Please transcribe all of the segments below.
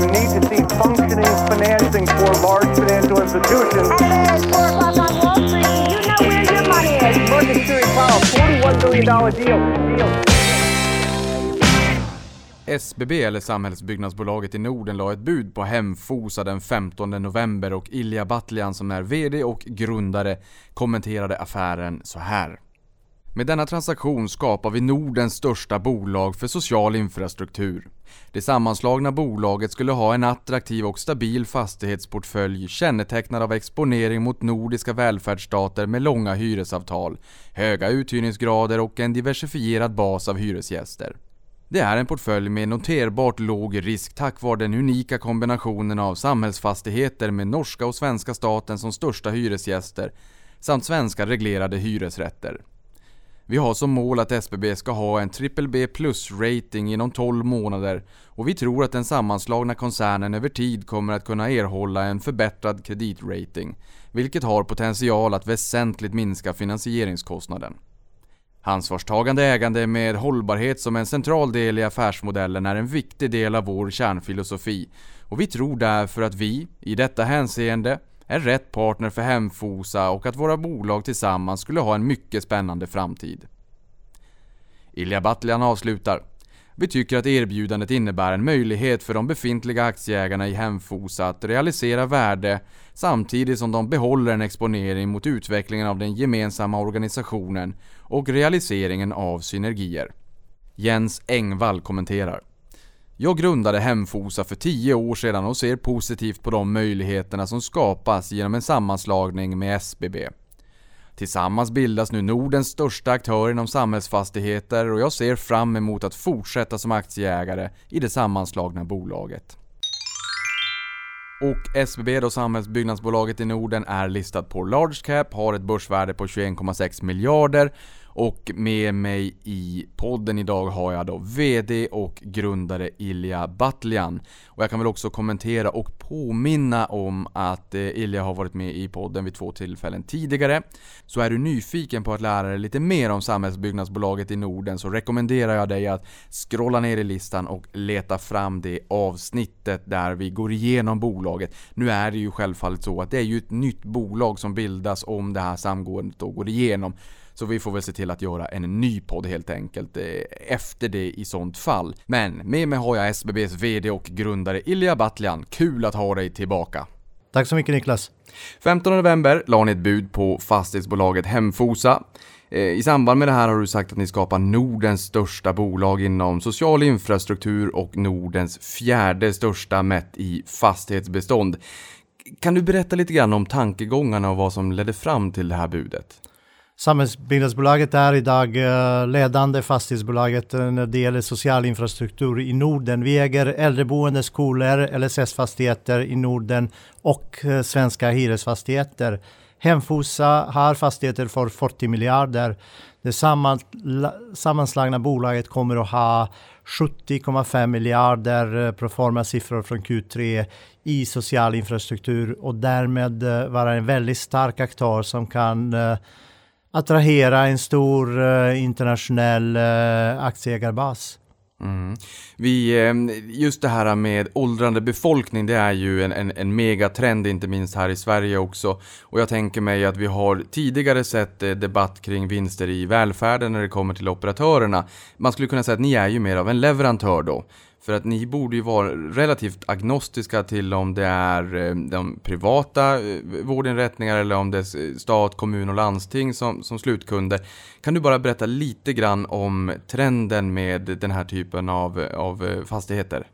You need to see functioning financing for large financial institutions. It's 4 o'clock on Wall Street. You know where your money is. Market Security Powell, $41 billion deal. deal. SBB, eller Samhällsbyggnadsbolaget i Norden, la ett bud på Hemfosa den 15 november och Ilja Batljan som är VD och grundare kommenterade affären så här. Med denna transaktion skapar vi Nordens största bolag för social infrastruktur. Det sammanslagna bolaget skulle ha en attraktiv och stabil fastighetsportfölj kännetecknad av exponering mot nordiska välfärdsstater med långa hyresavtal, höga uthyrningsgrader och en diversifierad bas av hyresgäster. Det är en portfölj med noterbart låg risk tack vare den unika kombinationen av samhällsfastigheter med norska och svenska staten som största hyresgäster samt svenska reglerade hyresrätter. Vi har som mål att SBB ska ha en BBB plus rating inom 12 månader och vi tror att den sammanslagna koncernen över tid kommer att kunna erhålla en förbättrad kreditrating, vilket har potential att väsentligt minska finansieringskostnaden. Ansvarstagande ägande med hållbarhet som en central del i affärsmodellen är en viktig del av vår kärnfilosofi och vi tror därför att vi, i detta hänseende, är rätt partner för Hemfosa och att våra bolag tillsammans skulle ha en mycket spännande framtid. Ilja Batljan avslutar. Vi tycker att erbjudandet innebär en möjlighet för de befintliga aktieägarna i Hemfosa att realisera värde samtidigt som de behåller en exponering mot utvecklingen av den gemensamma organisationen och realiseringen av synergier. Jens Engvall kommenterar. Jag grundade Hemfosa för 10 år sedan och ser positivt på de möjligheterna som skapas genom en sammanslagning med SBB. Tillsammans bildas nu Nordens största aktör inom samhällsfastigheter och jag ser fram emot att fortsätta som aktieägare i det sammanslagna bolaget. Och SBB då Samhällsbyggnadsbolaget i Norden är listat på Large Cap, har ett börsvärde på 21,6 miljarder och med mig i podden idag har jag då VD och grundare Ilja Batljan. Och jag kan väl också kommentera och påminna om att eh, Ilja har varit med i podden vid två tillfällen tidigare. Så är du nyfiken på att lära dig lite mer om Samhällsbyggnadsbolaget i Norden så rekommenderar jag dig att scrolla ner i listan och leta fram det avsnittet där vi går igenom bolaget. Nu är det ju självfallet så att det är ju ett nytt bolag som bildas om det här samgåendet då går igenom. Så vi får väl se till att göra en ny podd helt enkelt eh, efter det i sånt fall. Men med mig har jag SBBs VD och grundare Ilja Batljan. Kul att ha dig tillbaka! Tack så mycket Niklas! 15 november la ni ett bud på fastighetsbolaget Hemfosa. Eh, I samband med det här har du sagt att ni skapar Nordens största bolag inom social infrastruktur och Nordens fjärde största mätt i fastighetsbestånd. Kan du berätta lite grann om tankegångarna och vad som ledde fram till det här budet? Samhällsbyggnadsbolaget är idag eh, ledande fastighetsbolaget eh, när det gäller social infrastruktur i Norden. Vi äger äldreboende, skolor, LSS-fastigheter i Norden och eh, svenska hyresfastigheter. Hemfosa har fastigheter för 40 miljarder. Det sammanslagna bolaget kommer att ha 70,5 miljarder proforma siffror från Q3 i social infrastruktur och därmed vara en väldigt stark aktör som kan attrahera en stor eh, internationell eh, aktieägarbas. Mm. Vi, ehm, just det här med åldrande befolkning, det är ju en, en, en megatrend, inte minst här i Sverige också. Och jag tänker mig att vi har tidigare sett eh, debatt kring vinster i välfärden när det kommer till operatörerna. Man skulle kunna säga att ni är ju mer av en leverantör då. För att ni borde ju vara relativt agnostiska till om det är eh, de privata eh, vårdinrättningar eller om det är stat, kommun och landsting som, som slutkunder. Kan du bara berätta lite grann om trenden med den här typen av, av eh, fastigheter?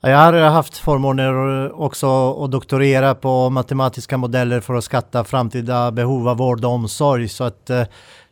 Jag har haft förmånen också att doktorera på matematiska modeller för att skatta framtida behov av vård och omsorg. Så att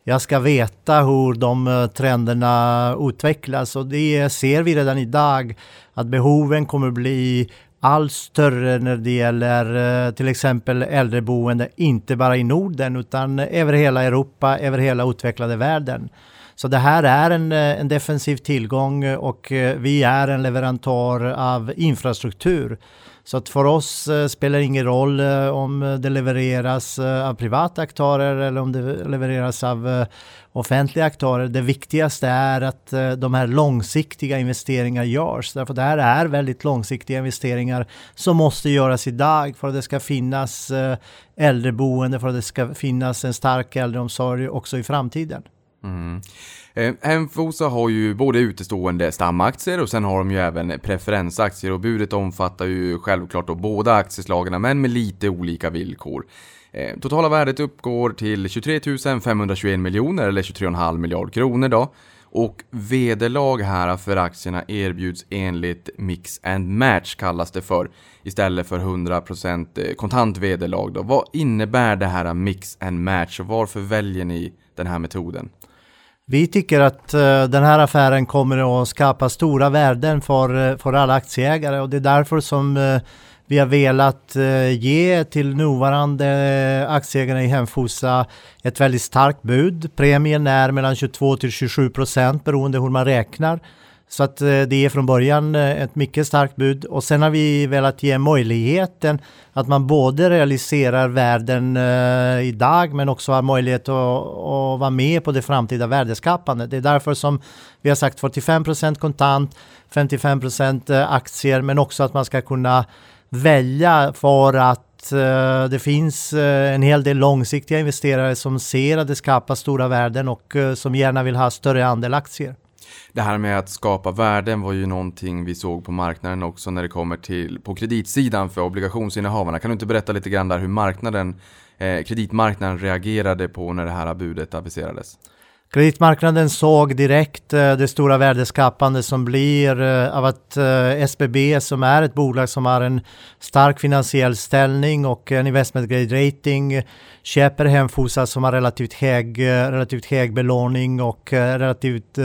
jag ska veta hur de eh, trenderna utvecklas och det ser vi redan idag att behoven kommer bli allt större när det gäller eh, till exempel äldreboende, inte bara i Norden utan över hela Europa, över hela utvecklade världen. Så det här är en, eh, en defensiv tillgång och vi är en leverantör av infrastruktur. Så att för oss eh, spelar det ingen roll eh, om eh, det levereras av privata aktörer eller om det levereras av offentliga aktörer. Det viktigaste är att de här långsiktiga investeringarna görs. Därför det här är väldigt långsiktiga investeringar som måste göras idag för att det ska finnas äldreboende, för att det ska finnas en stark äldreomsorg också i framtiden. Mm. Eh, Hemfosa har ju både utestående stamaktier och sen har de ju även preferensaktier och budet omfattar ju självklart då båda aktieslagen men med lite olika villkor. Eh, totala värdet uppgår till 23 521 miljoner eller 23,5 miljard kronor då. Och vederlag här för aktierna erbjuds enligt Mix and Match kallas det för istället för 100% eh, kontant vederlag då. Vad innebär det här Mix and Match och varför väljer ni den här metoden? Vi tycker att eh, den här affären kommer att skapa stora värden för, eh, för alla aktieägare och det är därför som eh, vi har velat ge till nuvarande aktieägarna i Hemfosa ett väldigt starkt bud. Premien är mellan 22 till 27 procent beroende hur man räknar. Så att eh, det är från början eh, ett mycket starkt bud och sen har vi velat ge möjligheten att man både realiserar värden eh, idag men också har möjlighet att, att vara med på det framtida värdeskapandet. Det är därför som vi har sagt 45% kontant, 55% aktier men också att man ska kunna välja för att det finns en hel del långsiktiga investerare som ser att det skapar stora värden och som gärna vill ha större andel aktier. Det här med att skapa värden var ju någonting vi såg på marknaden också när det kommer till på kreditsidan för obligationsinnehavarna. Kan du inte berätta lite grann där hur marknaden, eh, kreditmarknaden reagerade på när det här budet aviserades? Kreditmarknaden såg direkt eh, det stora värdeskapande som blir eh, av att eh, SBB som är ett bolag som har en stark finansiell ställning och en investment grade rating köper Hemfosa som har relativt hög, relativt hög belåning och relativt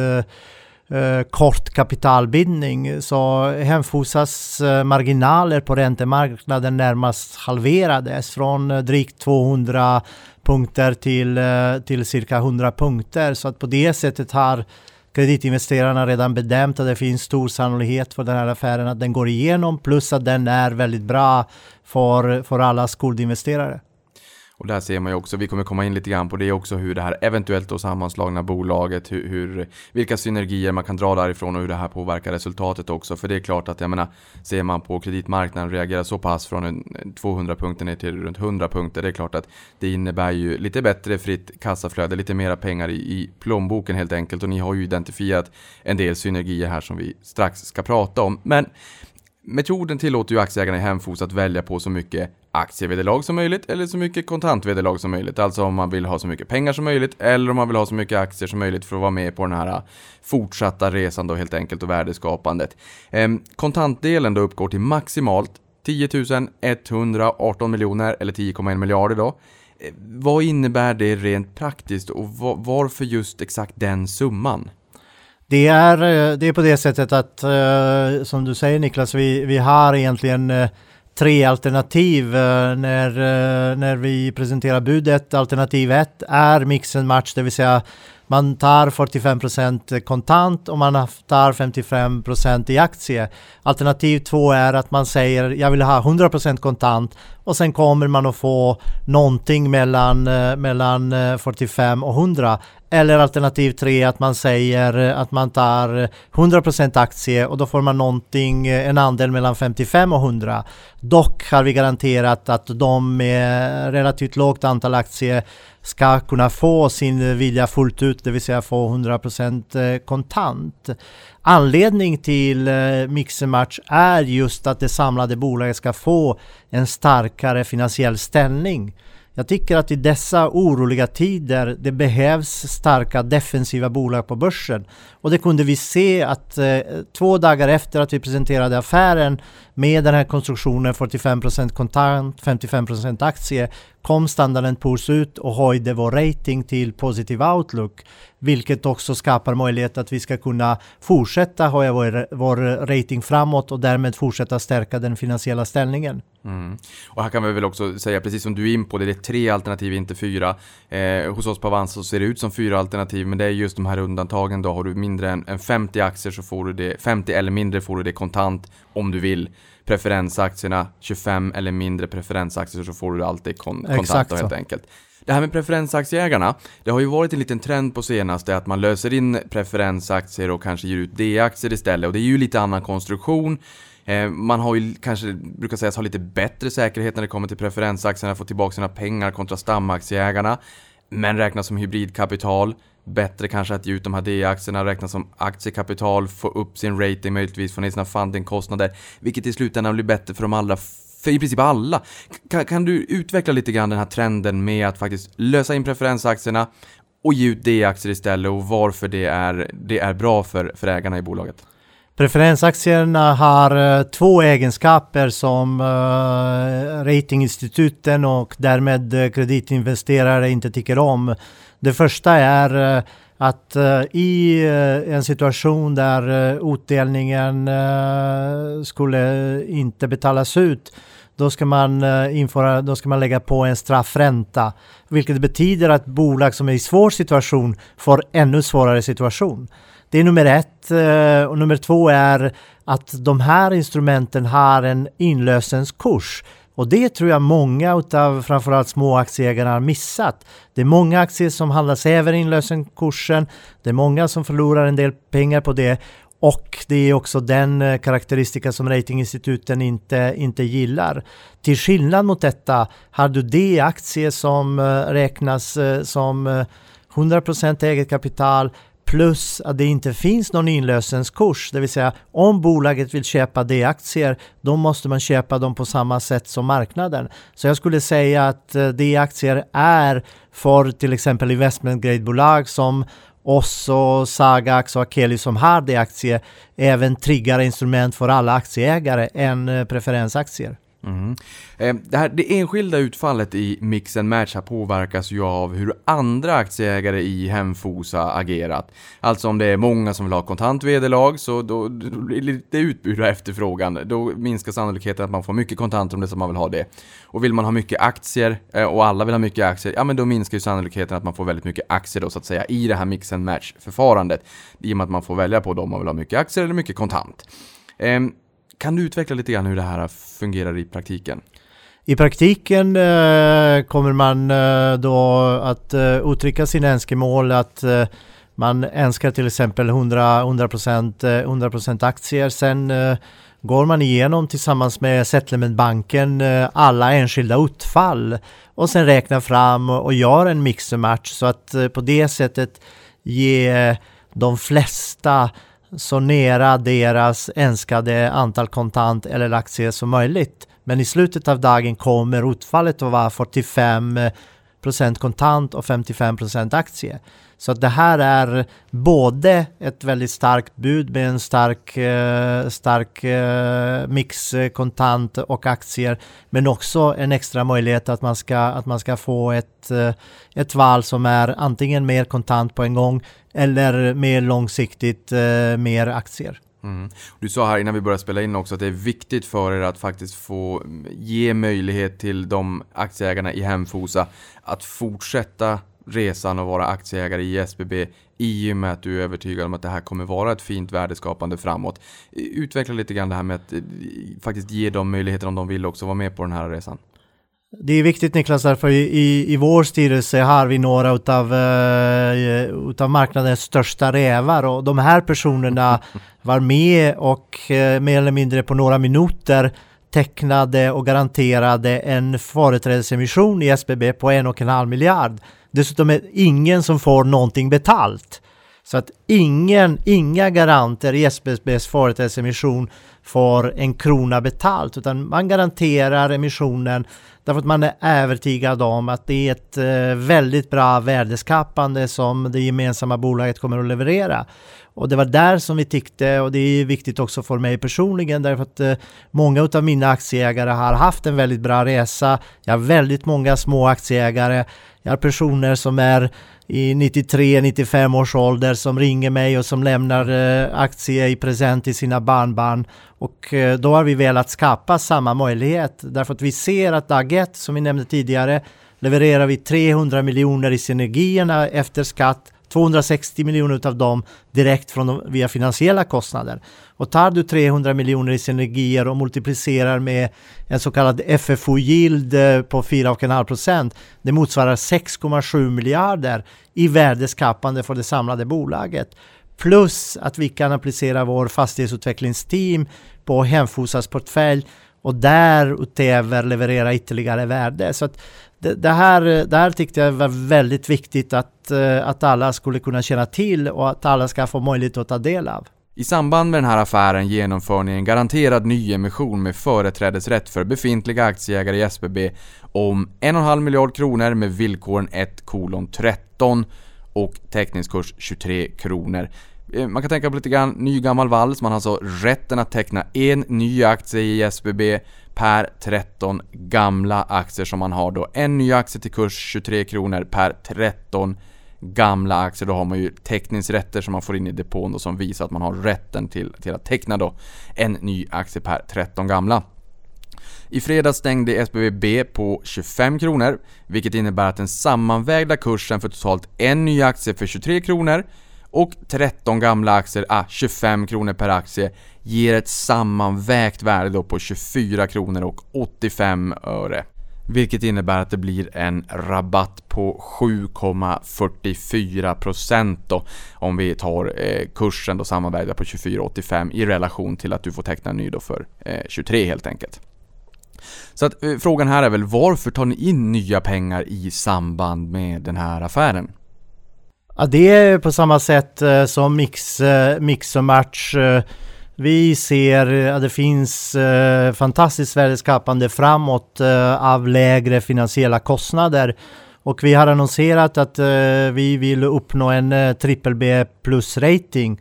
eh, kort kapitalbindning. Så Hemfosas eh, marginaler på räntemarknaden närmast halverades från eh, drygt 200 punkter till, eh, till cirka 100 punkter. Så att på det sättet har kreditinvesterarna redan bedömt att det finns stor sannolikhet för den här affären att den går igenom plus att den är väldigt bra för, för alla skuldinvesterare. Och där ser man ju också, vi kommer komma in lite grann på det också, hur det här eventuellt då sammanslagna bolaget, hur, hur, vilka synergier man kan dra därifrån och hur det här påverkar resultatet också. För det är klart att, jag menar, ser man på kreditmarknaden reagera så pass från 200 punkter ner till runt 100 punkter, det är klart att det innebär ju lite bättre fritt kassaflöde, lite mera pengar i, i plånboken helt enkelt. Och ni har ju identifierat en del synergier här som vi strax ska prata om. Men Metoden tillåter ju aktieägarna i Hemfos att välja på så mycket aktievederlag som möjligt eller så mycket kontantvederlag som möjligt. Alltså om man vill ha så mycket pengar som möjligt eller om man vill ha så mycket aktier som möjligt för att vara med på den här äh, fortsatta resan då helt enkelt och värdeskapandet. Ehm, kontantdelen då uppgår till maximalt 10 118 miljoner eller 10,1 miljarder då. Ehm, vad innebär det rent praktiskt och varför just exakt den summan? Det är, eh, det är på det sättet att, eh, som du säger Niklas, vi, vi har egentligen eh, tre alternativ eh, när, eh, när vi presenterar budet. Alternativ ett är mixen match, det vill säga man tar 45% kontant och man tar 55% i aktie. Alternativ två är att man säger jag vill ha 100% kontant och sen kommer man att få någonting mellan, eh, mellan eh, 45 och 100. Eller alternativ tre att man säger eh, att man tar 100% aktie och då får man någonting, en andel mellan 55 och 100. Dock har vi garanterat att de med relativt lågt antal aktier ska kunna få sin vilja fullt ut, det vill säga få 100% kontant. Anledning till eh, mixermatch är just att det samlade bolaget ska få en starkare finansiell ställning. Jag tycker att i dessa oroliga tider det behövs starka defensiva bolag på börsen. Och det kunde vi se att eh, två dagar efter att vi presenterade affären med den här konstruktionen 45% kontant, 55% aktie kom Standard Poor's ut och höjde vår rating till positiv outlook. Vilket också skapar möjlighet att vi ska kunna fortsätta höja vår, vår rating framåt och därmed fortsätta stärka den finansiella ställningen. Mm. Och här kan vi väl också säga, precis som du är in på det, det är tre alternativ, inte fyra. Eh, hos oss på Avanza så ser det ut som fyra alternativ, men det är just de här undantagen då. Har du mindre än, än 50 aktier så får du det, 50 eller mindre får du det kontant om du vill. Preferensaktierna, 25 eller mindre preferensaktier så får du alltid kon kontant Exakt då, helt enkelt. Det här med preferensaktieägarna, det har ju varit en liten trend på senaste att man löser in preferensaktier och kanske ger ut D-aktier istället och det är ju lite annan konstruktion. Eh, Man har ju kanske, brukar sägas, ha lite bättre säkerhet när det kommer till preferensaktierna, få tillbaka sina pengar kontra stamaktieägarna. Men räknas som hybridkapital. Bättre kanske att ge ut de här D-aktierna, räkna som aktiekapital, få upp sin rating möjligtvis, få ner sina fundingkostnader. Vilket i slutändan blir bättre för de allra, för i princip alla. Kan, kan du utveckla lite grann den här trenden med att faktiskt lösa in preferensaktierna och ge ut D-aktier istället och varför det är, det är bra för, för ägarna i bolaget? Preferensaktierna har eh, två egenskaper som eh, ratinginstituten och därmed eh, kreditinvesterare inte tycker om. Det första är eh, att eh, i eh, en situation där utdelningen skulle inte betalas ut då ska, man införa, då ska man lägga på en straffränta. Vilket betyder att bolag som är i svår situation får ännu svårare situation. Det är nummer ett. Och nummer två är att de här instrumenten har en inlösenskurs. Och det tror jag många utav framförallt små aktieägare har missat. Det är många aktier som handlas över inlösenkursen. Det är många som förlorar en del pengar på det. Och det är också den eh, karaktäristika som ratinginstituten inte, inte gillar. Till skillnad mot detta har du de aktier som eh, räknas eh, som 100% eget kapital plus att det inte finns någon inlösenskurs. Det vill säga om bolaget vill köpa D-aktier då måste man köpa dem på samma sätt som marknaden. Så jag skulle säga att eh, D-aktier är för till exempel investment grade-bolag som oss och Sagax och Akeli som har D-aktier även triggare instrument för alla aktieägare än eh, preferensaktier. Mm. Ehm, det, här, det enskilda utfallet i mix and match här påverkas ju av hur andra aktieägare i Hemfosa agerat. Alltså om det är många som vill ha kontant vederlag så då, då blir det lite utbud och efterfrågan. Då minskar sannolikheten att man får mycket kontanter om det är som man vill ha det. Och vill man ha mycket aktier eh, och alla vill ha mycket aktier, ja men då minskar ju sannolikheten att man får väldigt mycket aktier då så att säga i det här mix and match förfarandet. I och med att man får välja på om man vill ha mycket aktier eller mycket kontant. Ehm, kan du utveckla lite grann hur det här fungerar i praktiken? I praktiken eh, kommer man eh, då att eh, uttrycka sina önskemål att eh, man önskar till exempel 100, 100%, 100% aktier. Sen eh, går man igenom tillsammans med settlementbanken eh, alla enskilda utfall och sen räknar fram och, gör en mix och match så att eh, på det sättet ge de flesta så nära deras önskade antal kontant eller aktier som möjligt. Men i slutet av dagen kommer utfallet att vara 45 procent kontant och 55 procent aktier. Så att det här är både ett väldigt starkt bud med en stark, eh, stark eh, mix kontant och aktier men också en extra möjlighet att man ska, att man ska få ett, eh, ett val som är antingen mer kontant på en gång eller mer långsiktigt mer aktier. Mm. Du sa här innan vi började spela in också att det är viktigt för er att faktiskt få mm, ge möjlighet till de aktieägarna i Hemfosa att fortsätta resan och vara aktieägare i SBB i och med att du är övertygad om att det här kommer vara ett fint värdeskapande framåt. Utveckla lite grann det här med att eh, faktiskt ge dem möjligheter om de vill också vara med på den här resan. Det är viktigt Niklas, därför i, i, vår styrelse har vi några utav, eh, utav marknadens största rävar och de här personerna var med och eh, mer eller mindre på några minuter tecknade och garanterade en företrädesemission i SBB på en och en halv miljard. Dessutom är det ingen som får någonting betalt. Så att ingen, inga garanter i SBBs företagsemission får en krona betalt utan man garanterar emissionen därför att man är övertygad om att det är ett eh, väldigt bra värdeskapande som det gemensamma bolaget kommer att leverera. Och det var där som vi tyckte, och det är viktigt också för mig personligen, därför att eh, många av mina aktieägare har haft en väldigt bra resa. Jag har väldigt många små aktieägare. Jag har personer som är i 93-95 års ålder som ringer mig och som lämnar eh, aktier i present till sina barnbarn. Och eh, då har vi velat skapa samma möjlighet därför att vi ser att dag ett, som vi nämnde tidigare, levererar vi 300 miljoner i synergierna efter skatt 260 miljoner av dem direkt från de, via finansiella kostnader. Och tar du 300 miljoner i synergier och multiplicerar med en så kallad FFO-yield eh, på 4,5 procent, det motsvarar 6,7 miljarder i värdeskapande för det samlade bolaget. Plus att vi kan applicera vår fastighetsutvecklingsteam på Hemfosas portfölj och därutöver leverera ytterligare värde. Så att det, det, här, det här tyckte jag var väldigt viktigt att, eh, att alla skulle kunna känna till och att alla ska få möjlighet att ta del av. I samband med den här affären genomför ni en garanterad nyemission med företrädesrätt för befintliga aktieägare i SBB om 1,5 miljard kronor med villkoren 1 13 och teckningskurs 23 kronor. Eh, man kan tänka på lite grann ny gammal vals, man har alltså rätten att teckna en ny aktie i SBB per 13 gamla aktier som man har då. En ny aktie till kurs 23 kronor per 13 gamla aktier. Då har man ju teckningsrätter som man får in i depån då som visar att man har rätten till, till att teckna då en ny aktie per 13 gamla. I fredags stängde SBB på 25 kronor, vilket innebär att den sammanvägda kursen för totalt en ny aktie för 23 kronor och 13 gamla aktier, ah, 25 kronor per aktie, ger ett sammanvägt värde då på 24 kronor och 85 öre. Vilket innebär att det blir en rabatt på 7,44% då om vi tar eh, kursen då sammanvägda på 24,85 i relation till att du får teckna en ny då för eh, 23 helt enkelt. Så att eh, frågan här är väl varför tar ni in nya pengar i samband med den här affären? Ja, det är på samma sätt eh, som mix, eh, mix och match. Eh, vi ser att det finns fantastiskt värdeskapande framåt av lägre finansiella kostnader. Och vi har annonserat att vi vill uppnå en eh, triple B plus rating.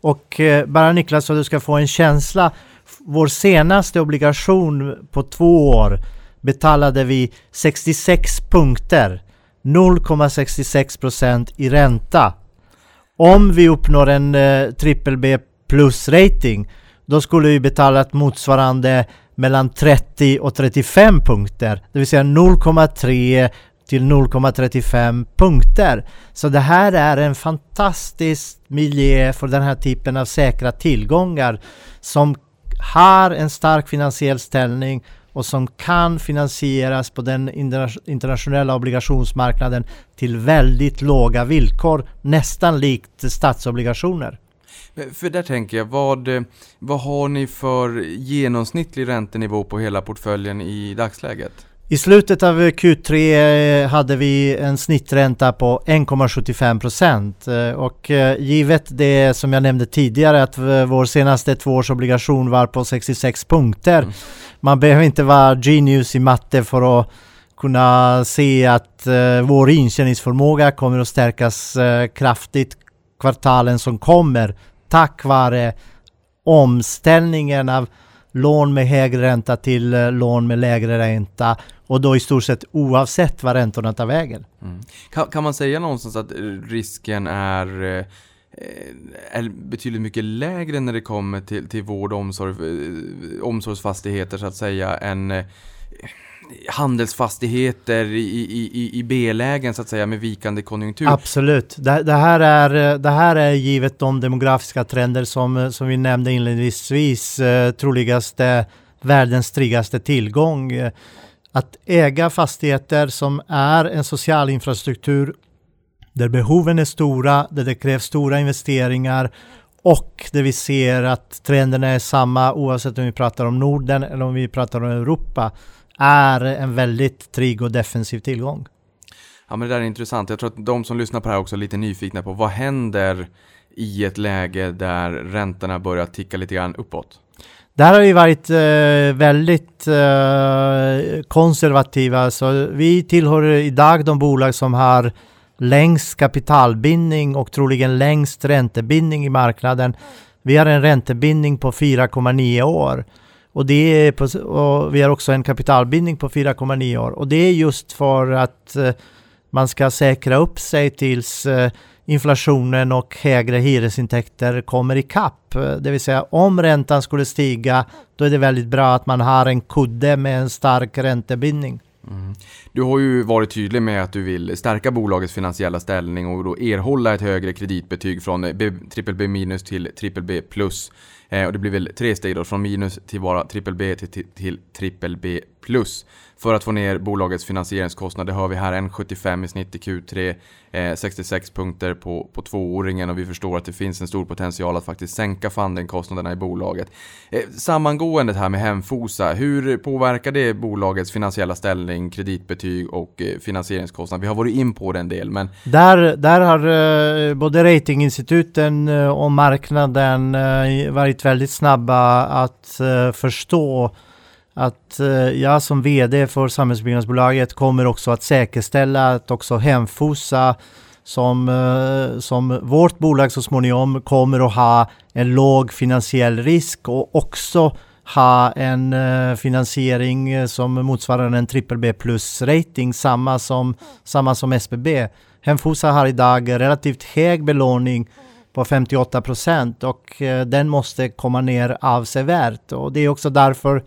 Och bara Niklas, så du ska få en känsla. Vår senaste obligation på två år betalade vi 66 punkter 0,66% i ränta. Om vi uppnår en eh, triple B plus rating då skulle vi betala ett motsvarande mellan 30 och 35 punkter. Det vill säga 0,3 till 0,35 punkter. Så det här är en fantastisk miljö för den här typen av säkra tillgångar som har en stark finansiell ställning och som kan finansieras på den internationella obligationsmarknaden till väldigt låga villkor, nästan likt statsobligationer. För där tänker jag, vad, vad har ni för genomsnittlig räntenivå på hela portföljen i dagsläget? I slutet av Q3 eh, hade vi en snittränta på 1,75 procent eh, och eh, givet det som jag nämnde tidigare att vår senaste tvåårsobligation var på 66 punkter. Mm. Man behöver inte vara genius i matte för att kunna se att vår intjäningsförmåga kommer att stärkas kraftigt kvartalen som kommer tack vare omställningen av lån med högre ränta till eh, lån med lägre ränta och då i stort sett oavsett vad räntorna tar vägen. Mm. Kan, kan, man säga någonstans att eh, risken är eh, är betydligt mycket lägre när det kommer till, till vård och omsorg, omsorgsfastigheter så att säga än handelsfastigheter i, i, i B-lägen så att säga med vikande konjunktur. Absolut. Det, det, här är, det här är givet de demografiska trender som, som vi nämnde inledningsvis eh, troligaste världens tryggaste tillgång. Att äga fastigheter som är en social infrastruktur där behoven är stora, där det krävs stora investeringar och där vi ser att trenderna är samma oavsett om vi pratar om Norden eller om vi pratar om Europa är en väldigt trygg och defensiv tillgång. Ja men det där är intressant. Jag tror att de som lyssnar på det här också är lite nyfikna på vad händer i ett läge där räntorna börjar ticka lite grann uppåt? Där har vi varit eh, väldigt eh, konservativa. Så vi tillhör idag de bolag som har längst kapitalbindning och troligen längst räntebindning i marknaden. Vi har en räntebindning på 4,9 år. Och, det är på, och vi har också en kapitalbindning på 4,9 år. Och det är just för att eh, man ska säkra upp sig tills eh, inflationen och högre hyresintäkter kommer ikapp. kapp. Eh, det vill säga om räntan skulle stiga, då är det väldigt bra att man har en kudde med en stark räntebindning. Mm. Du har ju varit tydlig med att du vill stärka bolagets finansiella ställning och då erhålla ett högre kreditbetyg från BBB minus till BBB plus. Eh, och det blir väl tre steg då, från minus till bara B till, till, till B plus. För att få ner bolagets finansieringskostnader hör vi här 1,75 i snitt i Q3, eh, 66 punkter på, på tvååringen och vi förstår att det finns en stor potential att faktiskt sänka fundingkostnaderna i bolaget. Eh, sammangåendet här med Hemfosa, hur påverkar det bolagets finansiella ställning, kreditbetyg och eh, finansieringskostnad? Vi har varit in på den del, men Där, där har eh, både ratinginstituten eh, och marknaden eh, varit väldigt snabba att eh, förstå att eh, jag som VD för Samhällsbyggnadsbolaget kommer också att säkerställa att också Hemfosa som, eh, som vårt bolag så småningom kommer att ha en låg finansiell risk och också ha en eh, finansiering som motsvarar en BBB plus rating, samma som, samma som SBB. Hemfosa har idag relativt hög belåning på 58 procent och den måste komma ner avsevärt och det är också därför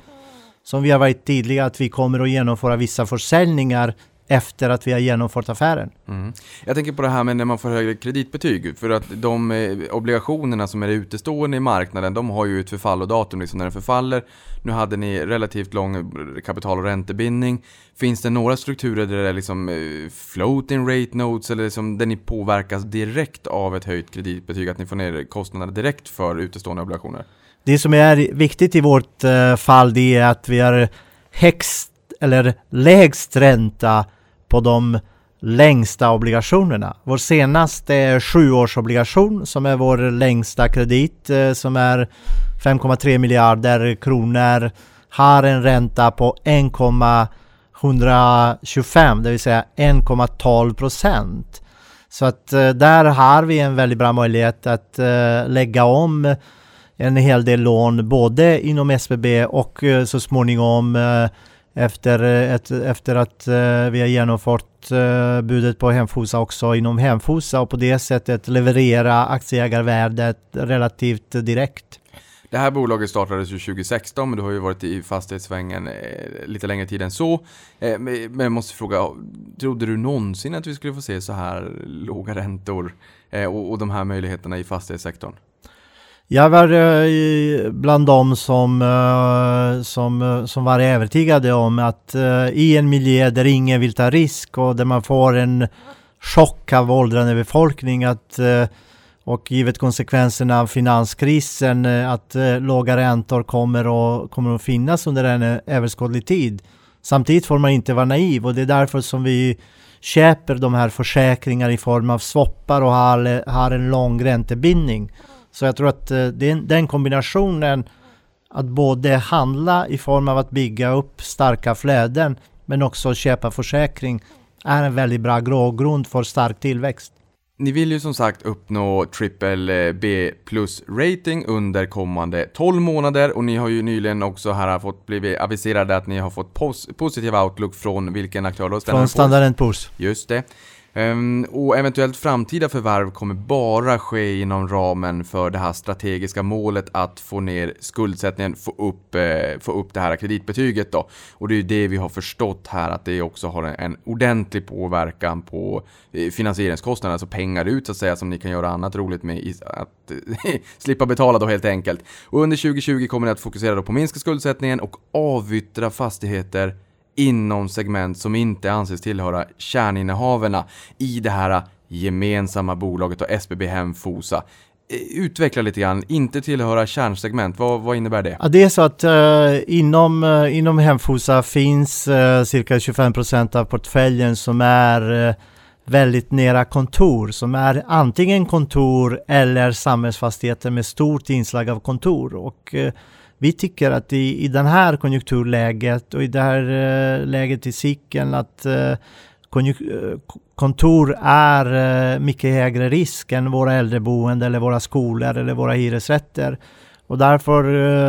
som vi har varit tydliga att vi kommer att genomföra vissa försäljningar efter att vi har genomfört affären. Mm. Jag tänker på det här med när man får högre kreditbetyg. För att de eh, obligationerna som är utestående i marknaden, de har ju ett förfallodatum liksom när den förfaller. Nu hade ni relativt lång kapital och räntebindning. Finns det några strukturer där det är liksom eh, floating rate notes eller liksom där ni påverkas direkt av ett höjt kreditbetyg? Att ni får ner kostnaderna direkt för utestående obligationer? Det som är viktigt i vårt eh, fall det är att vi har högst eller lägst ränta på de längsta obligationerna. Vår senaste sjuårsobligation som är vår längsta kredit eh, som är 5,3 miljarder kronor har en ränta på 1,125 det vill säga 1,12 procent. Så att eh, där har vi en väldigt bra möjlighet att eh, lägga om en hel del lån både inom SBB och eh, så småningom eh, efter, eh, ett, efter att vi har genomfört budet på Hemfosa också inom Hemfosa och på det sättet leverera aktieägarvärdet relativt direkt. Det här bolaget startades ju 2016 men du har ju varit i fastighetssvängen lite längre tid än så. Men jag måste fråga, trodde du någonsin att vi skulle få se så här låga räntor och de här möjligheterna i fastighetssektorn? Jag var eh, bland dem som, eh, som, eh, som var övertygade om att eh, i en miljö där ingen vill ta risk och där man får en chock av åldrande befolkning att, eh, och givet konsekvenserna av finanskrisen eh, att låga räntor kommer, och, kommer att finnas under en överskådlig tid. Samtidigt får man inte vara naiv och det är därför som vi köper de här försäkringar i form av swappar och har, har en lång räntebindning. Så jag tror att eh, den, den kombinationen att både handla i form av att bygga upp starka flöden men också köpa försäkring är en väldigt bra grogrund för stark tillväxt. Ni vill ju som sagt uppnå triple B plus rating under kommande 12 månader och ni har ju nyligen också här fått blivit aviserade att ni har fått pos- positiv outlook från vilken aktör då? Standard Från? Standard Poor's. Just det. Ehm, och eventuellt framtida förvärv kommer bara ske inom ramen för det här strategiska målet att få ner skuldsättningen, få upp, eh, få upp det här kreditbetyget då. Och det är ju det vi har förstått här att det också har en, ordentlig påverkan på eh, finansieringskostnaderna, alltså pengar ut så att säga som ni kan göra annat roligt med att eh, slippa betala då helt enkelt. Och under 2020 kommer ni att fokusera då på minska skuldsättningen och avyttra fastigheter inom segment som inte anses tillhöra kärninnehavarna i det här gemensamma bolaget och SBB Hemfosa. Fosa. Eh, utveckla lite grann, inte tillhöra kärnsegment, vad, vad innebär det? Ja, det är så att eh, inom, eh, inom Hemfosa finns eh, cirka 25 procent av portföljen som är eh, väldigt nära kontor, som är antingen kontor eller samhällsfastigheter med stort inslag av kontor. Och eh, vi tycker att i, i den här konjunkturläget och i det här eh, läget i cykeln att eh, eh kontor är eh, mycket högre risk än våra äldreboenden eller våra skolor eller våra hyresrätter. Och därför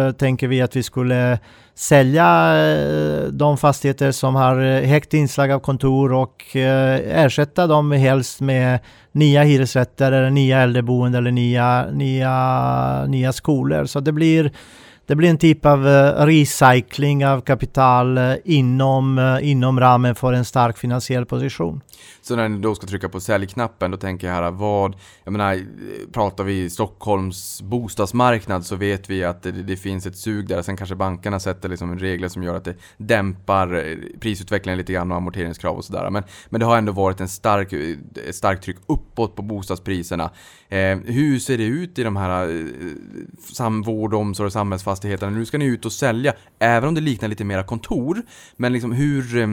eh, tänker vi att vi skulle sälja eh, de fastigheter som har högt inslag av kontor och ersätta dem helst med nya hyresrätter eller nya äldreboenden eller nya, nya, nya skolor. Så det blir det blir en typ av eh, recycling av kapital eh, inom, eh, inom ramen för en stark finansiell position. Så när ni då ska trycka på säljknappen, då tänker jag här, vad, jag menar, pratar vi Stockholms bostadsmarknad så vet vi att det, det finns ett sug där, sen kanske bankerna sätter liksom regler som gör att det dämpar eh, prisutvecklingen lite grann och amorteringskrav och sådär. Men, men det har ändå varit en stark, ett starkt tryck uppåt på bostadspriserna. Eh, hur ser det ut i de här eh, sam, vård, omsorg och samhällsfastigheterna? Nu ska ni ut och sälja, även om det liknar lite mera kontor, men liksom hur eh,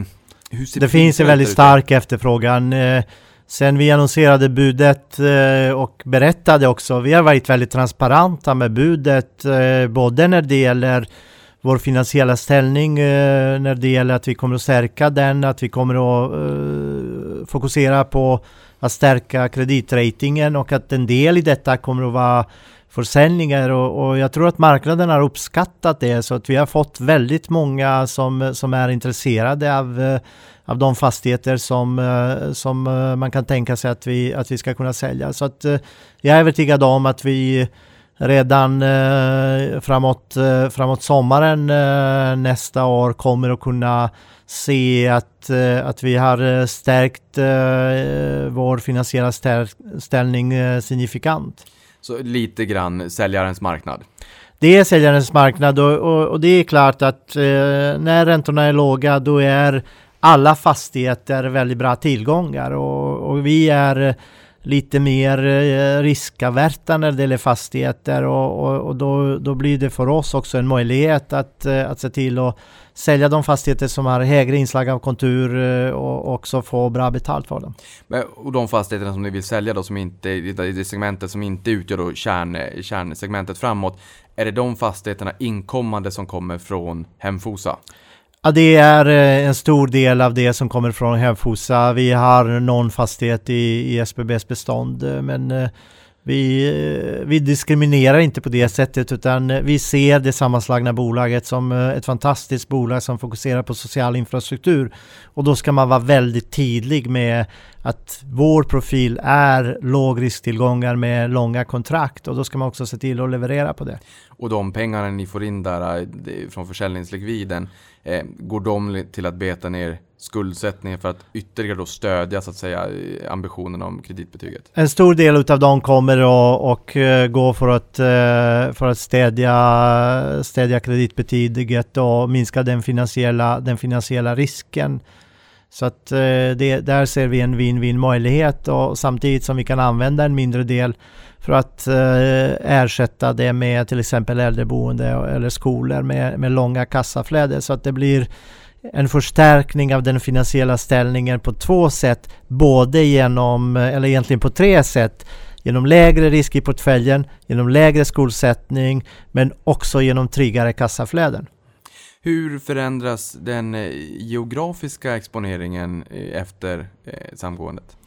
det finns en väldigt stark efterfrågan. Eh, Sen vi annonserade budet eh, och berättade också, vi har varit väldigt transparenta med budet, eh, både när det gäller vår finansiella ställning, när det gäller att vi kommer att stärka den, att vi kommer att fokusera på att stärka kreditratingen och att en del i detta kommer att vara försäljningar och, och jag tror att marknaden har uppskattat det så att vi har fått väldigt många som, som är intresserade av, eh, av de fastigheter som, eh, som eh, man kan tänka sig att vi, att vi ska kunna sälja. Så att jag är övertygad om att vi redan framåt, framåt sommaren nästa år kommer att kunna se att, att vi har stärkt vår finansiella ställning signifikant. Så lite grann säljarens marknad. Det är säljarens marknad och, och, och det är klart att eh, när räntorna är låga då är alla fastigheter väldigt bra tillgångar och, och vi är lite mer eh, riskaverta när det gäller fastigheter och, och, och då, då blir det för oss också en möjlighet att, eh, att se till att sälja de fastigheter som har högre inslag av kontur eh, och också få bra betalt för dem. Men, och de fastigheterna som ni vill sälja då, som inte, i det segmentet som inte utgör då kärn, kärnsegmentet framåt, är det de fastigheterna inkommande som kommer från Hemfosa? Ja, det är eh, en stor del av det som kommer från Hemfosa. Vi har någon fastighet i, i SBBs bestånd, eh, men vi, vi diskriminerar inte på det sättet utan vi ser det sammanslagna bolaget som eh, ett fantastiskt bolag som fokuserar på social infrastruktur. Och då ska man vara väldigt tydlig med att vår profil är lågrisktillgångar med långa kontrakt och då ska man också se till att leverera på det. Och de pengarna ni får in där eh, från försäljningslikviden, eh, går de till att beta ner skuldsättningen för att ytterligare då stödja så att säga ambitionen om kreditbetyget? En stor del utav dem kommer att och, eh, gå för att, eh, för att städja, städja kreditbetyget och minska den finansiella, den finansiella risken. Så att eh, det, där ser vi en win-win möjlighet och samtidigt som vi kan använda en mindre del för att eh, ersätta det med till exempel äldreboende eller skolor med, med långa kassaflöden så att det blir en förstärkning av den finansiella ställningen på två sätt. Både genom, eller egentligen på tre sätt. Genom lägre risk i portföljen, genom lägre skuldsättning men också genom tryggare kassaflöden. Hur förändras den eh, geografiska exponeringen eh, efter eh, samgåendet?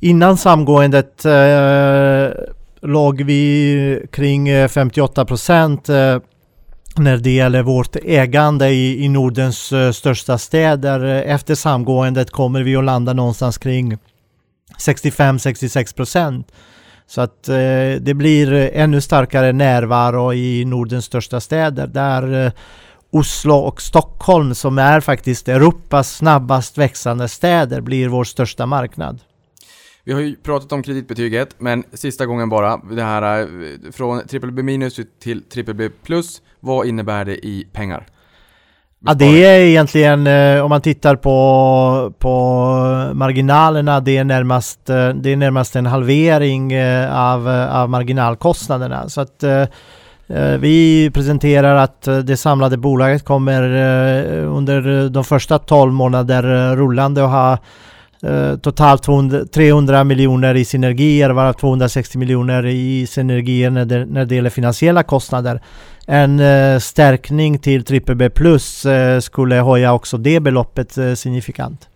Innan samgåendet eh, låg vi kring eh, 58 procent när det gäller vårt ägande i, i Nordens eh, största städer. Efter samgåendet kommer vi att landa någonstans kring 65-66 procent. Så att eh, det blir ännu starkare närvaro i Nordens största städer där eh, Oslo och Stockholm som är faktiskt Europas snabbast växande städer blir vår största marknad. Vi har ju pratat om kreditbetyget, men sista gången bara. Det här eh, från BBB minus till BBB plus. Vad innebär det i pengar? Ja, det är egentligen, eh, om man tittar på, på marginalerna, det är, närmast, eh, det är närmast en halvering av, av marginalkostnaderna. Så att vi presenterar att det samlade bolaget kommer under de första 12 månader rullande att ha eh, totalt 200, 300 miljoner i synergier, varav 260 miljoner i synergier när det, när det gäller finansiella kostnader. En eh, stärkning till BBB plus eh, skulle höja också det beloppet eh, signifikant.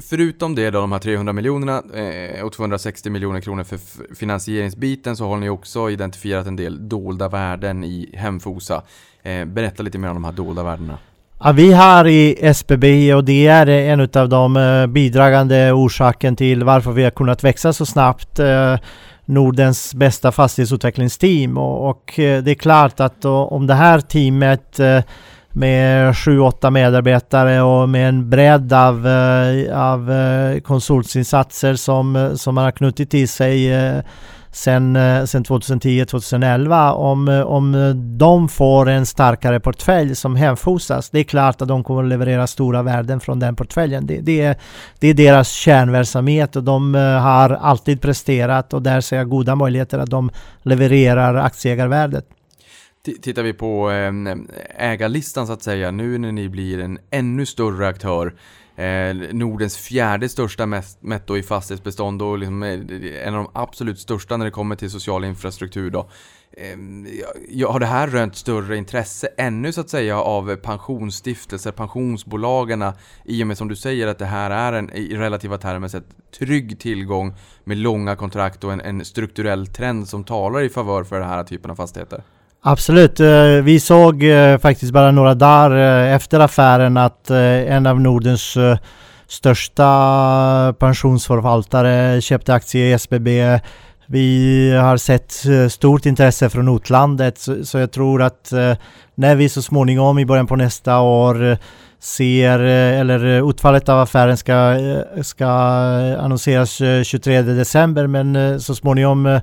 Förutom det då, de här 300 miljonerna eh, och 260 miljoner kronor för finansieringsbiten så har ni också identifierat en del dolda värden i Hemfosa. Eh, berätta lite mer om de här dolda värdena. Ja, vi har i SBB och det är en av de eh, bidragande orsaken till varför vi har kunnat växa så snabbt. Eh, Nordens bästa fastighetsutvecklingsteam och, och eh, det är klart att då, om det här teamet eh, med 7-8 medarbetare och med en bredd av, eh, av eh, konsultinsatser som, eh, som man har knutit till sig sen, sen 2010-2011. Om, om de får en starkare portfölj som hemfosas, det är klart att de kommer att leverera stora värden från den portföljen. Det, det, är, det är deras kärnverksamhet och de har alltid presterat och där ser jag goda möjligheter att de levererar aktieägarvärdet. Tittar vi på ehm, ägarlistan så att säga, nu när ni blir en ännu större aktör, eh, Nordens fjärde största mest- netto i fastighetsbestånd och liksom eh, en av de absolut största när det kommer till social infrastruktur då. Ehm, har det här rönt större intresse ännu så att säga av pensionsstiftelser, pensionsbolagen i och med som du säger att det här är en i relativa termer sett trygg tillgång med långa kontrakt och en, en strukturell trend som talar i favör för den här typen av fastigheter? Absolut. Eh, vi såg eh, faktiskt bara några dagar eh, efter affären att en av Nordens största pensionsförvaltare köpte aktier i SBB. Vi har sett stort intresse från utlandet så, jag tror att när vi så småningom i början på nästa år ser, eller utfallet av affären ska, ska annonseras 23 december men så småningom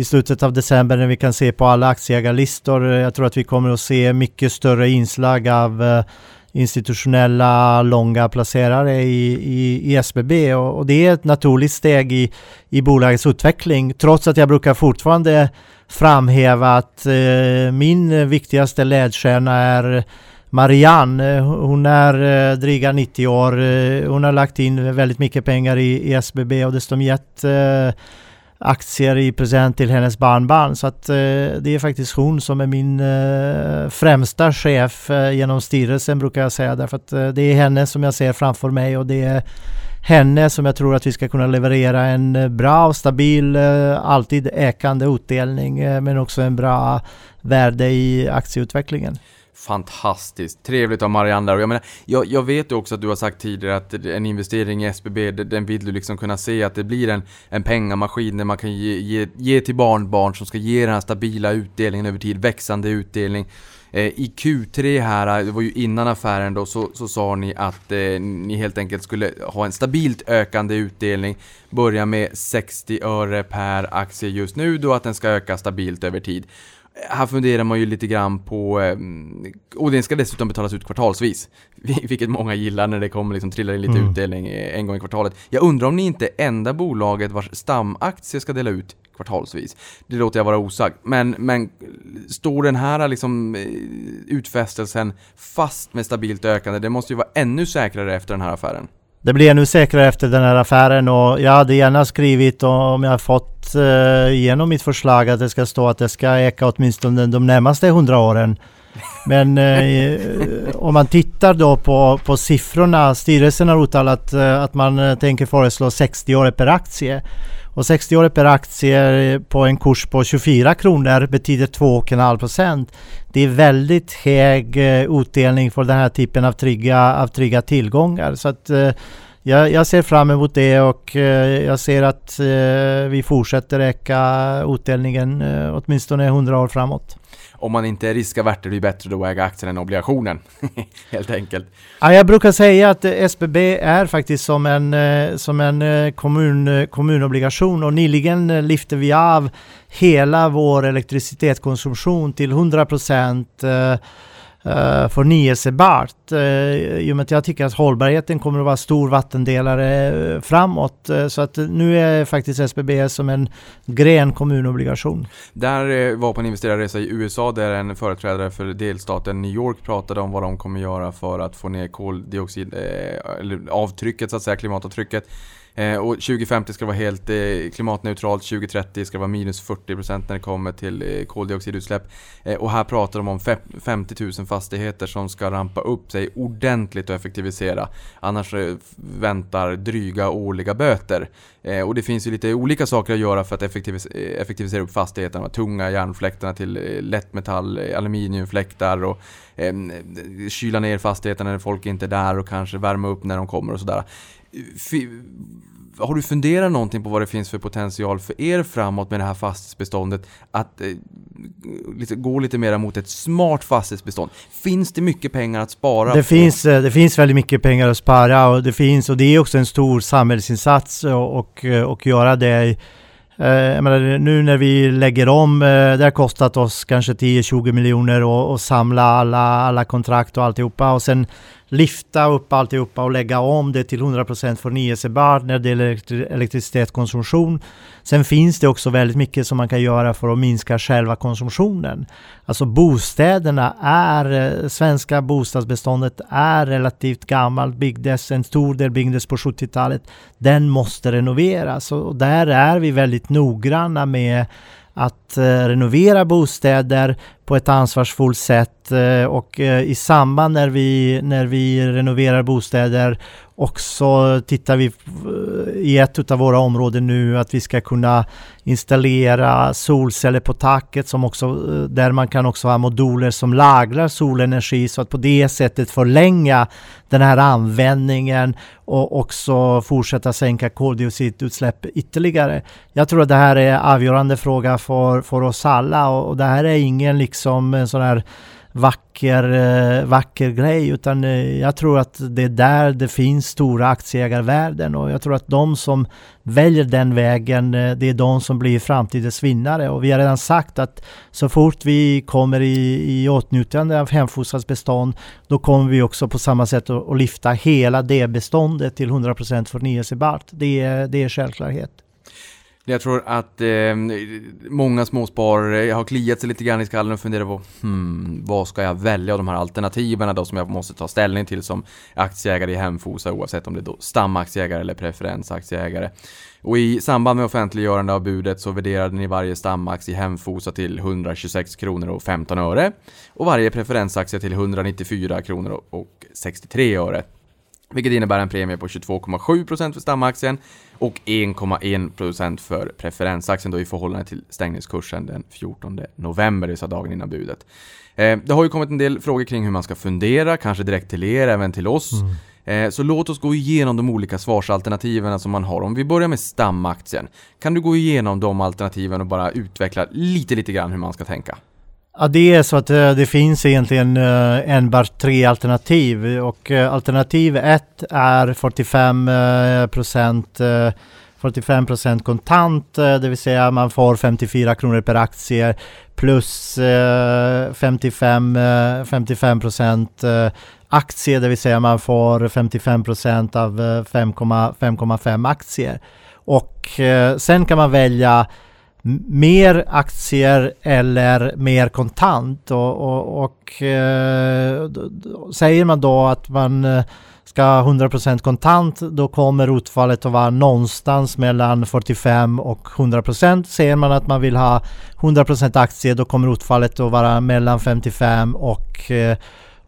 i slutet av december när vi kan se på alla aktieägarlistor. Jag tror att vi kommer att se mycket större inslag av eh, institutionella långa placerare i, i, i SBB och, och det är ett naturligt steg i, i bolagets utveckling trots att jag brukar fortfarande framhäva att eh, min viktigaste ledstjärna är Marianne, hon är eh, dryga 90 år. Eh, hon har lagt in väldigt mycket pengar i, i SBB och dessutom gett eh, aktier i present till hennes barnbarn. Så att eh, det är faktiskt hon som är min eh, främsta chef eh, genom styrelsen brukar jag säga. Därför att eh, det är henne som jag ser framför mig och det är henne som jag tror att vi ska kunna leverera en eh, bra och stabil, eh, alltid ökande utdelning eh, men också en bra värde i aktieutvecklingen. Fantastiskt, trevligt av Marianne där. Och jag, menar, jag, jag vet ju också att du har sagt tidigare att en investering i SBB, den vill du liksom kunna se att det blir en, en pengamaskin där man kan ge, ge, ge till barnbarn som ska ge den här stabila utdelningen över tid, växande utdelning. Eh, I Q3 här, eh, det var ju innan affären då, så, så sa ni att eh, ni helt enkelt skulle ha en stabilt ökande utdelning. Börja med 60 öre per aktie just nu då, att den ska öka stabilt över tid. Här funderar man ju lite grann på, eh, och den ska dessutom betalas ut kvartalsvis. Vilket många gillar när det kommer liksom trillar in lite Mm. utdelning eh, en gång i kvartalet. Jag undrar om ni inte är enda bolaget vars stamaktie ska dela ut kvartalsvis. Det låter jag vara osagt. Men, men står den här liksom eh, utfästelsen fast med stabilt ökande? Det måste ju vara ännu säkrare efter den här affären. Det blir ännu säkrare efter den här affären och jag hade gärna skrivit om jag fått eh, igenom mitt förslag att det ska stå att det ska eka åtminstone de närmaste hundra åren. Men eh, eh om man tittar då på, på siffrorna, styrelsen har uttalat eh, att man tänker föreslå 60 öre per aktie. Och 60 öre per aktie på en kurs på 24 kronor betyder 2,5 procent. Det är väldigt hög eh, utdelning för den här typen av trygga, av trygga tillgångar. Så att eh, jag, jag ser fram emot det och eh, jag ser att eh, vi fortsätter öka utdelningen eh, åtminstone 100 år framåt. Om man inte är riskavert är det bättre då att äga aktien än obligationen. Helt enkelt. Ja, jag brukar säga att SBB är faktiskt som en, som en kommun, kommunobligation och nyligen lyfte vi av hela vår elektricitetskonsumtion till 100 procent eh, förnyelsebart. Eh, I och med att jag tycker att hållbarheten kommer att vara stor vattendelare eh, framåt. Eh, så att nu är faktiskt SBB som en gren kommunobligation. Där var på en investerarresa i USA där en företrädare för delstaten New York pratade om vad de kommer göra för att få ner koldioxid, eh, eller avtrycket så att säga, klimatavtrycket. Eh, och 2050 ska vara helt eh, klimatneutralt, 2030 ska vara minus 40% när det kommer till eh, koldioxidutsläpp. Eh, och här pratar de om 50 000 fastigheter som ska rampa upp sig ordentligt och effektivisera. Annars eh, väntar dryga årliga böter. Eh, och det finns ju lite olika saker att göra för att effektivis eh, effektivisera upp fastigheterna. Tunga järnfläktarna till eh, lättmetall, eh, aluminiumfläktar och eh, eh, kyla ner fastigheterna när folk inte är där och kanske värma upp när de kommer och sådär. Har du funderat någonting på vad det finns för potential för er framåt med det här fastighetsbeståndet? Att eh, gå lite mer mot ett smart fastighetsbestånd. Finns det mycket pengar att spara? Det på? finns, eh, det finns väldigt mycket pengar att spara och det finns och det är också en stor samhällsinsats och, och, och göra det. Eh, Jag menar, nu när vi lägger om, eh, det har kostat oss kanske 10-20 miljoner och, och samla alla, alla kontrakt och alltihopa och sen lyfta upp alltihopa och lägga om det till 100% förnyelsebart när det gäller elektricitetskonsumtion. Sen finns det också väldigt mycket som man kan göra för att minska själva konsumtionen. Alltså bostäderna är, eh, svenska bostadsbeståndet är relativt gammalt, byggdes, en stor del byggdes på 70-talet. Den måste renoveras och där är vi väldigt noggranna med att eh, renovera bostäder på ett ansvarsfullt sätt eh, och eh, i samband när vi, när vi renoverar bostäder och så tittar vi eh, i ett av våra områden nu att vi ska kunna installera solceller på taket som också, eh, där man kan också ha moduler som lagrar solenergi så att på det sättet förlänga den här användningen och också fortsätta sänka koldioxidutsläpp ytterligare. Jag tror att det här är avgörande fråga för, för oss alla och, och det här är ingen liksom en sån här vacker, eh, vacker grej utan eh, jag tror att det är där det finns stora aktieägarvärden och jag tror att de som väljer den vägen eh, det är de som blir framtidens vinnare och vi har redan sagt att så fort vi kommer i, i åtnjutande av Hemfosas bestånd då kommer vi också på samma sätt att, att lyfta hela det beståndet till 100% förnyelsebart. Det är, det är självklarhet. Jag tror att eh, många småsparare har kliat sig lite grann i skallen och funderat på hmm, vad ska jag välja av de här alternativen då som jag måste ta ställning till som aktieägare i Hemfosa oavsett om det är då stamaktieägare eller preferensaktieägare. Och i samband med offentliggörande av budet så värderade ni varje stamaktie i Hemfosa till 126 kronor och 15 öre och varje preferensaktie till 194 kronor och 63 öre. Vilket innebär en premie på 22,7% för stamaktien och 1,1% för preferensaktien då i förhållande till stängningskursen den 14 november, det vill säga dagen innan budet. Eh, det har ju kommit en del frågor kring hur man ska fundera, kanske direkt till er, även till oss. Eh, så låt oss gå igenom de olika svarsalternativen som man har. Om vi börjar med stamaktien, kan du gå igenom de alternativen och bara utveckla lite, lite grann hur man ska tänka? Ja, det är så att eh, det finns egentligen eh, enbart tre alternativ och eh, alternativ ett är 45 procent 45 procent kontant, det vill säga man får 54 kronor per aktie plus 55, 55 procent aktie, det vill säga man får 55 procent av 5,5 aktier. Och sen kan man välja mer aktier eller mer kontant och, och, och eh, säger man då att man eh, ska ha 100% kontant då kommer utfallet att vara någonstans mellan 45 och 100%. Säger man att man vill ha 100% aktier då kommer utfallet att vara mellan 55 och eh,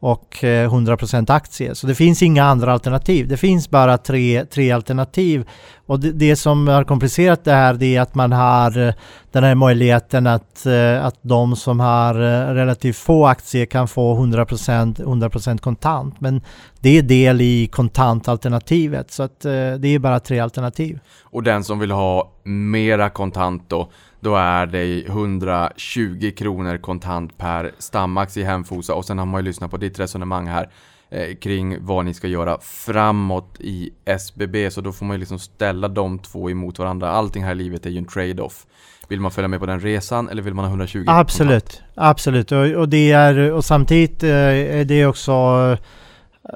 och eh, 100% aktier. Så det finns inga andra alternativ. Det finns bara tre, tre alternativ. Och det, det som har komplicerat det här det är att man har eh, den här möjligheten att, eh, att de som har relativt få aktier kan få 100%, 100% kontant. Men det är del i kontantalternativet. Så att, det är bara tre alternativ. Och den som vill ha mera kontant då, då är det 120 kronor kontant per stamaktie i Hemfosa och sen har man ju lyssnat på ditt resonemang här eh, kring vad ni ska göra framåt i SBB så då får man ju liksom ställa de två emot varandra. Allting här i livet är ju en trade-off. Vill man följa med på den resan eller vill man ha 120 kontant? Absolut, absolut. Och, och, det är, och samtidigt eh, är det också eh,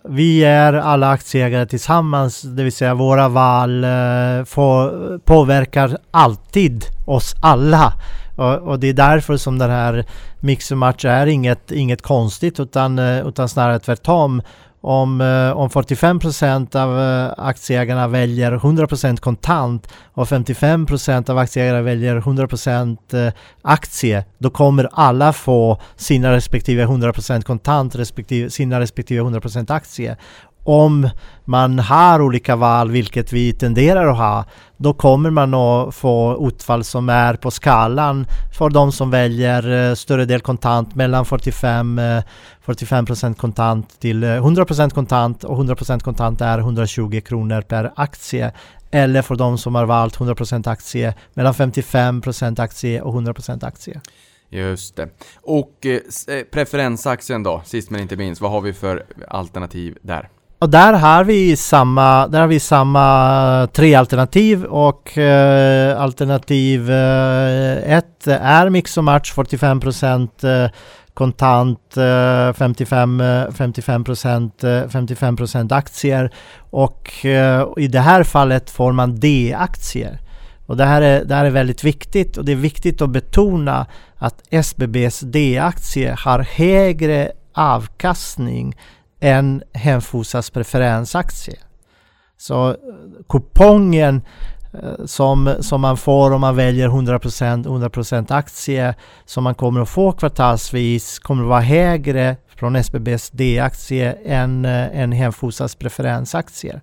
vi är alla aktieägare tillsammans, det vill säga våra val eh, får, påverkar alltid oss alla. Och, och det är därför som den här mix och match är inget, inget konstigt utan, eh, utan snarare tvärtom om, eh, om 45 procent av eh, aktieägarna väljer 100 procent kontant och 55 procent av aktieägarna väljer 100 eh, aktie, då kommer alla få sina respektive 100 procent kontant respektive sina respektive 100 procent aktie om man har olika val, vilket vi tenderar att ha, då kommer man att få utfall som är på skalan för de som väljer eh, större del kontant mellan 45, 45 eh, kontant till eh, 100 kontant och 100% kontant är 120 kronor per aktie. Eller för de som har valt 100% aktie mellan 55% aktie och 100% aktie. Just det. Och eh, preferensaktien då, sist men inte minst, vad har vi för alternativ där? Och där har vi samma, där har vi samma tre alternativ och eh, alternativ eh, ett är mix och match 45 eh, kontant, eh, 55, 55 55 aktier och eh, i det här fallet får man D-aktier. Och det här, är, det här är väldigt viktigt och det är viktigt att betona att SBBs D-aktie har högre avkastning än Hemfosas preferensaktie. Så eh, kupongen eh, som, som man får om man väljer 100%, 100% aktie som man kommer att få kvartalsvis kommer att vara högre från SBBs D-aktie än, eh, än Hemfosas preferensaktier.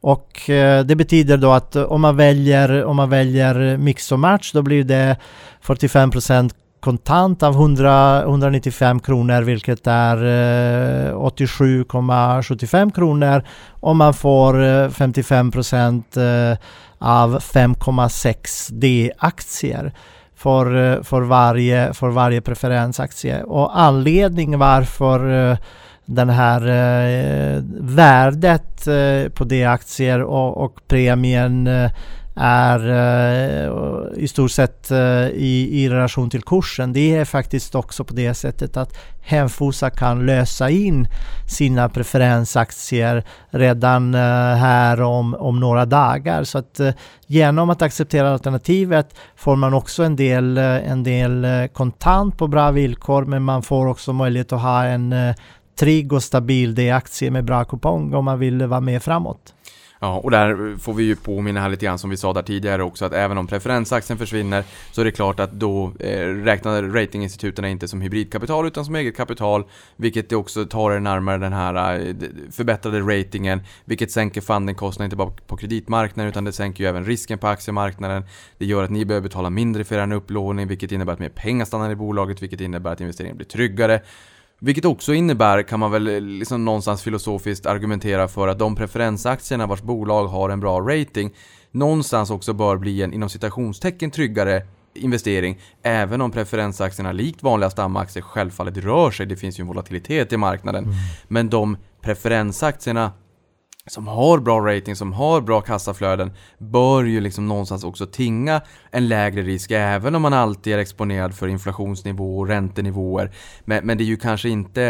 Och eh, det betyder då att om man väljer, om man väljer mix och match då blir det 45% kontant av 100, 195 kronor vilket är eh, 87,75 kronor och man får eh, 55 procent eh, av 5,6 D-aktier för, för, varje, för varje preferensaktie. Och anledningen varför den här eh, värdet på D-aktier och, och premien är eh, i stort sett eh, i, i relation till kursen. Det är faktiskt också på det sättet att Hemfosa kan lösa in sina preferensaktier redan eh, här om, om några dagar. Så att genom att acceptera alternativet får man också en del, en del kontant på bra villkor men man får också möjlighet att ha en trygg och stabil D-aktie med bra kupong om man vill vara med framåt. Ja, och där får vi ju påminna här lite grann som vi sa där tidigare också att även om preferensaktien försvinner så är det klart att då eh, räknar ratinginstituten inte som hybridkapital utan som eget kapital vilket det också tar er närmare den här eh, förbättrade ratingen vilket sänker fundingkostnaden inte bara på kreditmarknaden utan det sänker ju även risken på aktiemarknaden. Det gör att ni behöver betala mindre för er upplåning vilket innebär att mer pengar stannar i bolaget vilket innebär att investeringen blir tryggare vilket också innebär, kan man väl eh, liksom någonstans filosofiskt argumentera för att de preferensaktierna vars bolag har en bra rating någonstans också bör bli en inom citationstecken tryggare investering även om preferensaktierna likt vanliga stamaktier självfallet rör sig. Det finns ju en volatilitet i marknaden. Mm. Men de preferensaktierna som har bra rating, som har bra kassaflöden bör ju liksom någonstans också tinga en lägre risk även om man alltid är exponerad för inflationsnivå och räntenivåer. Men, men det är ju kanske inte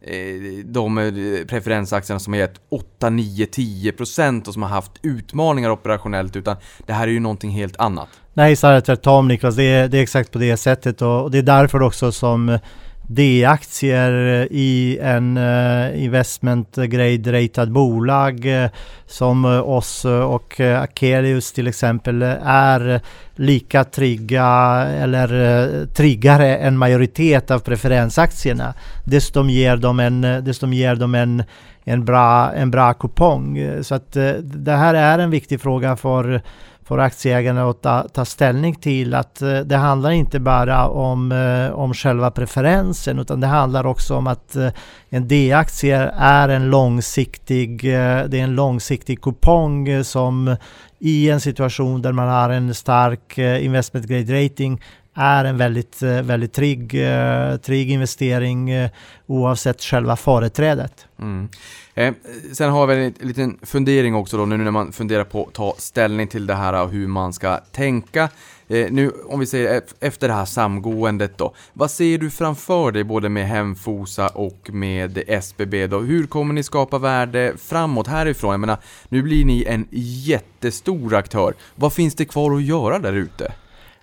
eh, de eh, preferensaktierna som har gett 8, 9, 10% och som har haft utmaningar operationellt utan det här är ju någonting helt annat. Nej, snarare tvärtom Niklas. Det är, det är exakt på det sättet och det är därför också som D-aktier eh, i en eh, investment grade ratad bolag eh, som oss och Akelius till exempel är lika trygga eller triggare tryggare än majoritet av preferensaktierna. Dessutom ger de en, dessutom ger de en, en, bra, en bra kupong. Så att det här är en viktig fråga för får aktieägarna att ta, ta ställning till att eh, det handlar inte bara om, eh, om själva preferensen utan det handlar också om att eh, en D-aktie är en långsiktig, eh, det är en långsiktig kupong eh, som i en situation där man har en stark eh, investment grade rating är en väldigt, eh, väldigt trygg, eh, trygg investering eh, oavsett själva företrädet. Mm. Eh, sen har vi en liten fundering också då nu när man funderar på att ta ställning till det här och hur man ska tänka. Eh, nu om vi säger e-, efter det här samgåendet då. Vad ser du framför dig både med Hemfosa och med SBB då? Hur kommer ni skapa värde framåt härifrån? Jag menar, nu blir ni en jättestor aktör. Vad finns det kvar att göra där ute?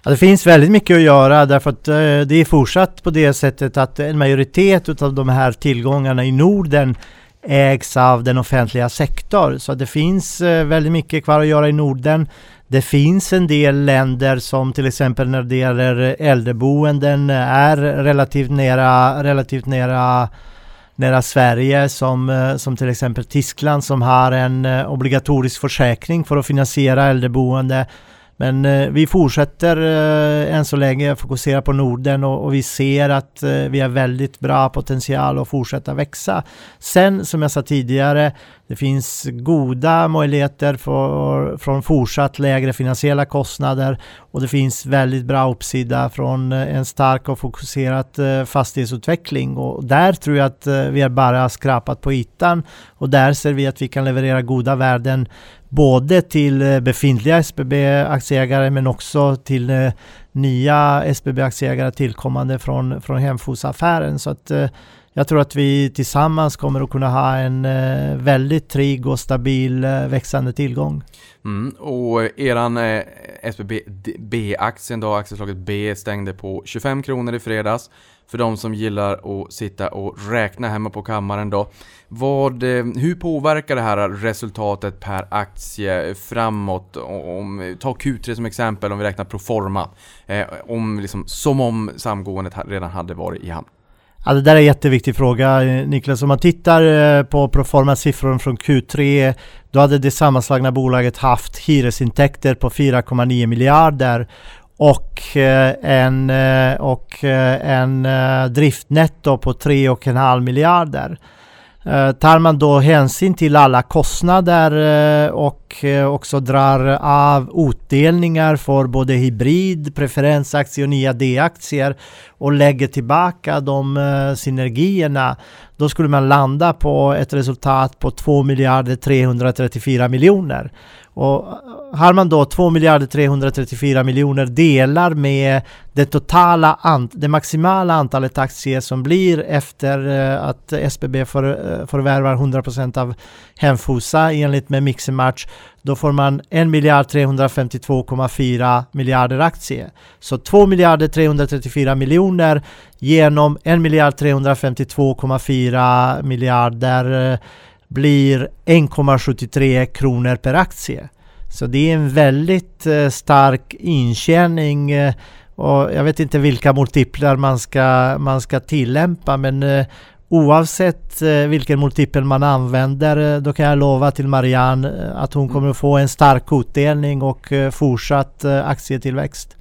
Ja, det finns väldigt mycket att göra därför att eh, det är fortsatt på det sättet att en majoritet av de här tillgångarna i Norden ägs av den offentliga sektorn. Så det finns eh, väldigt mycket kvar att göra i Norden. Det finns en del länder som till exempel när det gäller äldreboenden är relativt nära, relativt nära nära Sverige som, eh, som till exempel Tyskland som har en eh, obligatorisk försäkring för att finansiera äldreboende. Men eh, vi fortsätter eh, än så länge fokusera på Norden och, och vi ser att eh, vi har väldigt bra potential att fortsätta växa. Sen som jag sa tidigare, det finns goda möjligheter för, från fortsatt lägre finansiella kostnader och det finns väldigt bra uppsida från eh, en stark och fokuserad eh, fastighetsutveckling och där tror jag att eh, vi har bara skrapat på ytan och där ser vi att vi kan leverera goda värden både till befintliga SBB-aktieägare men också till nya SBB-aktieägare tillkommande från, från Hemfosa-affären. Så att jag tror att vi tillsammans kommer att kunna ha en eh, väldigt trygg och stabil eh, växande tillgång. Mm, och eran eh, SBB B-aktien då, aktieslaget B stängde på 25 kronor i fredags. För de som gillar att sitta och räkna hemma på kammaren då. Vad, eh, hur påverkar det här resultatet per aktie framåt? Om, ta Q3 som exempel om vi räknar Proforma. Eh, om, liksom, som om samgåendet redan hade varit i hamn. Ja, det där är en jätteviktig fråga eh, Niklas. Om man tittar eh, på proforma siffror från Q3 då hade det sammanslagna bolaget haft hyresintäkter på 4,9 miljarder och eh, en, och en driftnetto på 3,5 miljarder. Tar man då hänsyn till alla kostnader och och eh, också drar av utdelningar för både hybrid, preferensaktier och nya D-aktier och lägger tillbaka de eh, synergierna, då skulle man landa på ett resultat på 2 miljarder 334 miljoner. Och eh, har man då 2 miljarder 334 miljoner delar med det totala, det maximala antalet aktier som blir efter att SBB för, förvärvar 100% av Hemfosa enligt med Mixermatch, då får man 1 miljard 352,4 miljarder aktier. Så 2 miljarder 334 miljoner genom 1 miljard 352,4 miljarder eh, blir 1,73 kronor per aktie. Så det är en väldigt eh, stark intjäning eh, och jag vet inte vilka multiplar man ska, man ska tillämpa men oavsett vilken multipel man använder då kan jag lova till Marianne att hon kommer att få en stark utdelning och fortsatt aktietillväxt.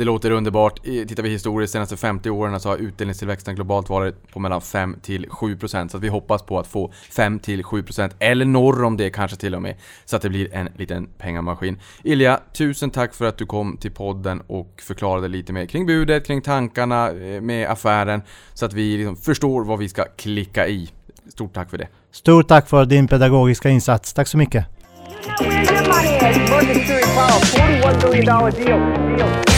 Det låter underbart. Tittar vi historiskt de senaste 50 åren så har utdelningstillväxten globalt varit på mellan 5 till 7%. Så att vi hoppas på att få 5 till 7% eller norr om det kanske till och med. Så att det blir en liten pengamaskin. Ilja, tusen tack för att du kom till podden och förklarade lite mer kring budet, kring tankarna eh, med affären. Så att vi liksom förstår vad vi ska klicka i. Stort tack för det. Stort tack för din pedagogiska insats. Tack så mycket. Where's your